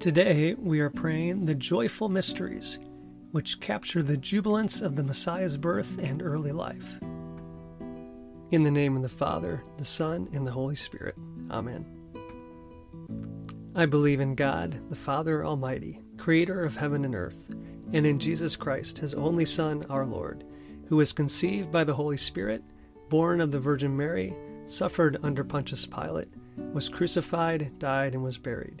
Today, we are praying the joyful mysteries, which capture the jubilance of the Messiah's birth and early life. In the name of the Father, the Son, and the Holy Spirit. Amen. I believe in God, the Father Almighty, creator of heaven and earth, and in Jesus Christ, his only Son, our Lord, who was conceived by the Holy Spirit, born of the Virgin Mary, suffered under Pontius Pilate, was crucified, died, and was buried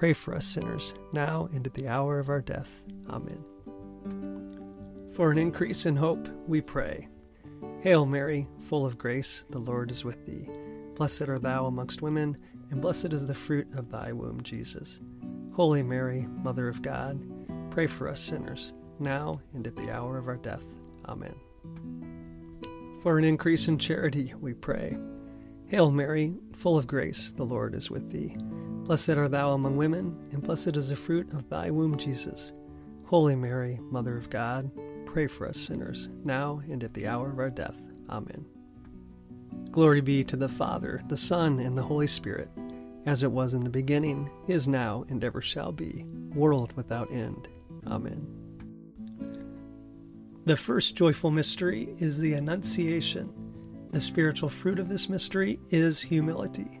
Pray for us sinners, now and at the hour of our death. Amen. For an increase in hope, we pray. Hail Mary, full of grace, the Lord is with thee. Blessed art thou amongst women, and blessed is the fruit of thy womb, Jesus. Holy Mary, Mother of God, pray for us sinners, now and at the hour of our death. Amen. For an increase in charity, we pray. Hail Mary, full of grace, the Lord is with thee. Blessed art thou among women, and blessed is the fruit of thy womb, Jesus. Holy Mary, Mother of God, pray for us sinners, now and at the hour of our death. Amen. Glory be to the Father, the Son, and the Holy Spirit, as it was in the beginning, is now, and ever shall be, world without end. Amen. The first joyful mystery is the Annunciation. The spiritual fruit of this mystery is humility.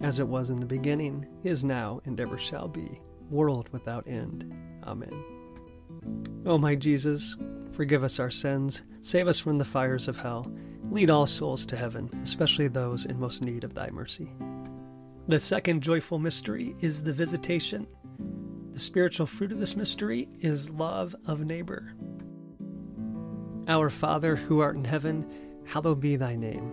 as it was in the beginning, is now, and ever shall be, world without end. Amen. O my Jesus, forgive us our sins, save us from the fires of hell, lead all souls to heaven, especially those in most need of thy mercy. The second joyful mystery is the visitation. The spiritual fruit of this mystery is love of neighbor. Our Father, who art in heaven, hallowed be thy name.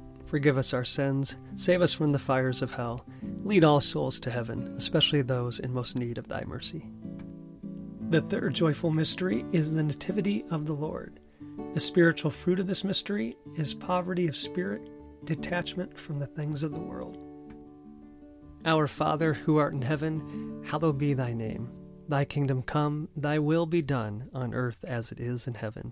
forgive us our sins, save us from the fires of hell, lead all souls to heaven, especially those in most need of thy mercy. The third joyful mystery is the Nativity of the Lord. The spiritual fruit of this mystery is poverty of spirit, detachment from the things of the world. Our Father, who art in heaven, hallowed be thy name. Thy kingdom come, thy will be done, on earth as it is in heaven.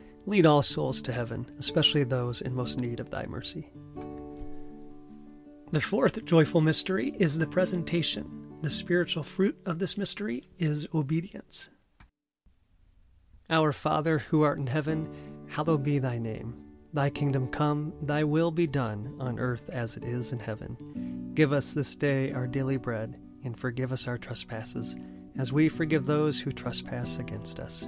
lead all souls to heaven, especially those in most need of thy mercy. The fourth joyful mystery is the presentation. The spiritual fruit of this mystery is obedience. Our Father, who art in heaven, hallowed be thy name. Thy kingdom come, thy will be done, on earth as it is in heaven. Give us this day our daily bread, and forgive us our trespasses, as we forgive those who trespass against us.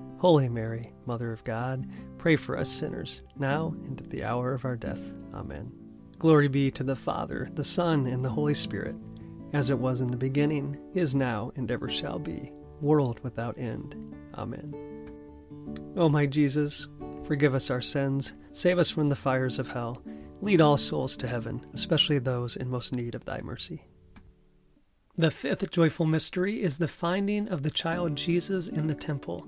Holy Mary, Mother of God, pray for us sinners, now and at the hour of our death. Amen. Glory be to the Father, the Son, and the Holy Spirit, as it was in the beginning, is now, and ever shall be, world without end. Amen. O my Jesus, forgive us our sins, save us from the fires of hell, lead all souls to heaven, especially those in most need of thy mercy. The fifth joyful mystery is the finding of the child Jesus in the temple.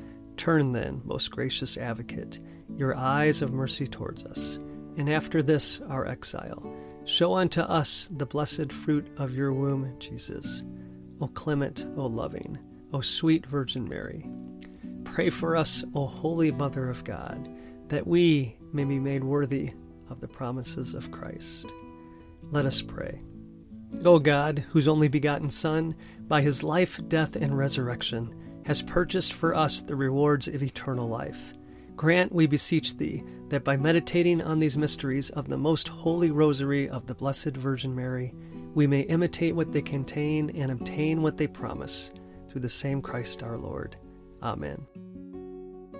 Turn then, most gracious advocate, your eyes of mercy towards us, and after this our exile, show unto us the blessed fruit of your womb, Jesus. O clement, O loving, O sweet Virgin Mary, Pray for us, O Holy Mother of God, that we may be made worthy of the promises of Christ. Let us pray. O God, whose only begotten Son, by his life, death, and resurrection, has purchased for us the rewards of eternal life, grant, we beseech thee, that by meditating on these mysteries of the most holy rosary of the Blessed Virgin Mary, we may imitate what they contain and obtain what they promise, through the same Christ our Lord. Amen.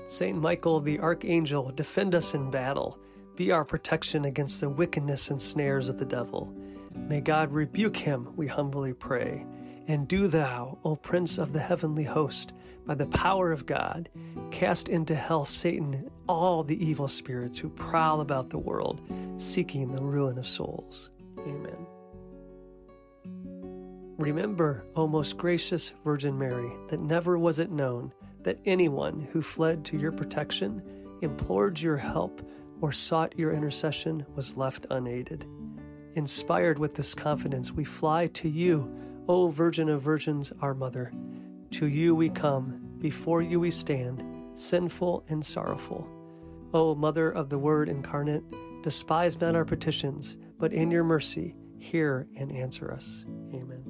Saint Michael the Archangel, defend us in battle. Be our protection against the wickedness and snares of the devil. May God rebuke him, we humbly pray. And do thou, O Prince of the heavenly host, by the power of God, cast into hell Satan all the evil spirits who prowl about the world, seeking the ruin of souls. Amen. Remember, O most gracious Virgin Mary, that never was it known that anyone who fled to your protection, implored your help, or sought your intercession was left unaided. Inspired with this confidence, we fly to you, O Virgin of Virgins, our Mother. To you we come, before you we stand, sinful and sorrowful. O Mother of the Word incarnate, despise not our petitions, but in your mercy hear and answer us. Amen.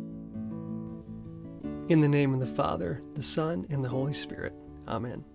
In the name of the Father, the Son, and the Holy Spirit. Amen.